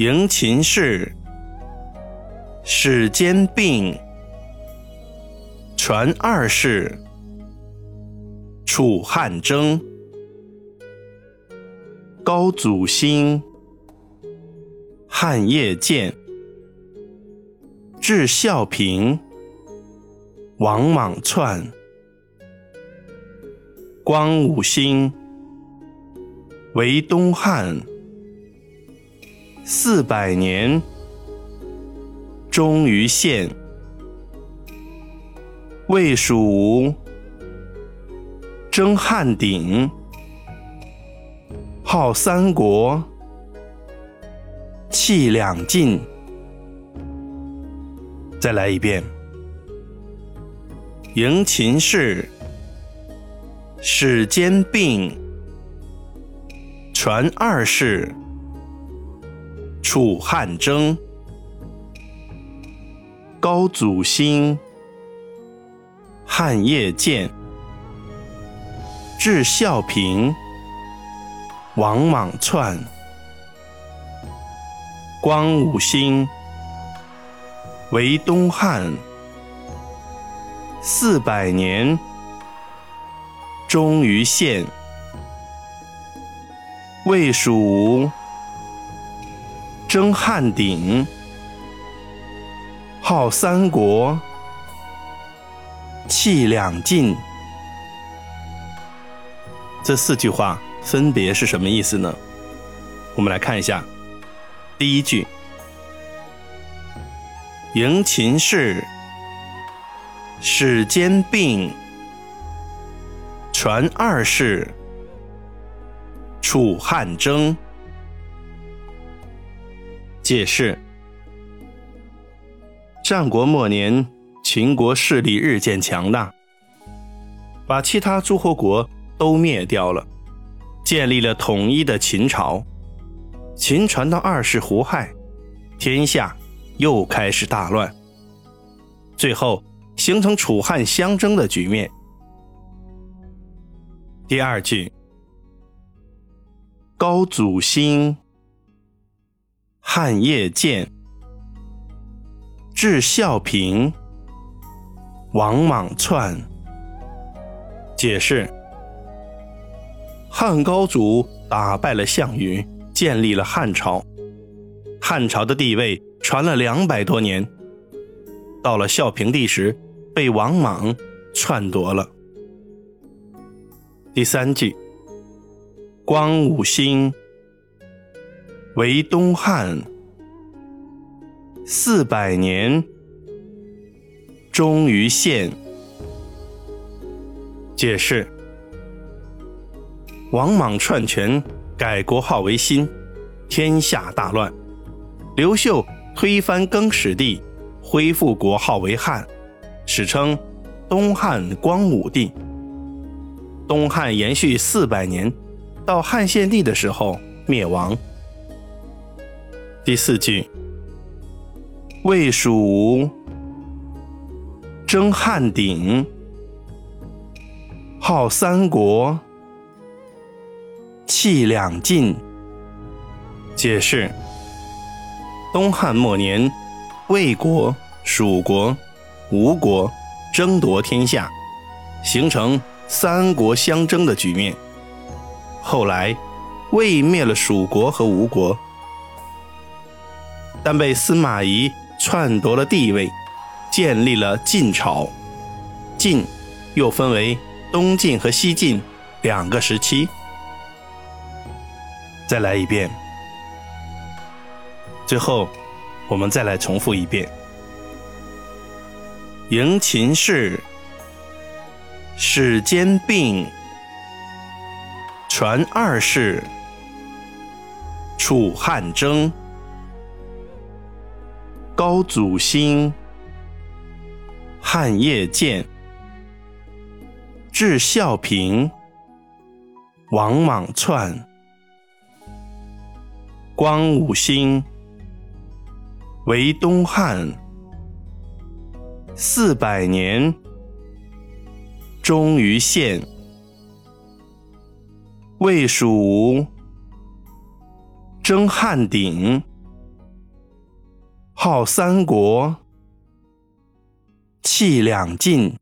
迎秦氏，始兼并，传二世，楚汉争，高祖兴，汉业建，至孝平，王莽篡，光武兴，为东汉。四百年，终于献。魏蜀吴，争汉鼎，号三国，气两晋。再来一遍。迎秦氏，始兼并，传二世。楚汉争，高祖兴，汉业建，至孝平，王莽篡，光武兴，为东汉，四百年，终于献，魏蜀吴。争汉鼎，号三国，气两晋。这四句话分别是什么意思呢？我们来看一下。第一句：迎秦氏，始兼并，传二世，楚汉争。解释：战国末年，秦国势力日渐强大，把其他诸侯国都灭掉了，建立了统一的秦朝。秦传到二世胡亥，天下又开始大乱，最后形成楚汉相争的局面。第二句，高祖兴。汉业建，至孝平，王莽篡。解释：汉高祖打败了项羽，建立了汉朝。汉朝的地位传了两百多年，到了孝平帝时，被王莽篡夺了。第三句：光武兴。为东汉四百年，终于献。解释：王莽篡权，改国号为新，天下大乱。刘秀推翻更始帝，恢复国号为汉，史称东汉光武帝。东汉延续四百年，到汉献帝的时候灭亡。第四句，魏蜀吴争汉鼎，号三国，气两晋。解释：东汉末年，魏国、蜀国、吴国争夺天下，形成三国相争的局面。后来，魏灭了蜀国和吴国。但被司马懿篡夺了地位，建立了晋朝。晋又分为东晋和西晋两个时期。再来一遍。最后，我们再来重复一遍：迎秦氏，始兼并，传二世，楚汉争。高祖兴，汉业建，至孝平，王莽篡，光武兴，为东汉，四百年，终于献。魏蜀吴，争汉。鼎。号三国，气两尽。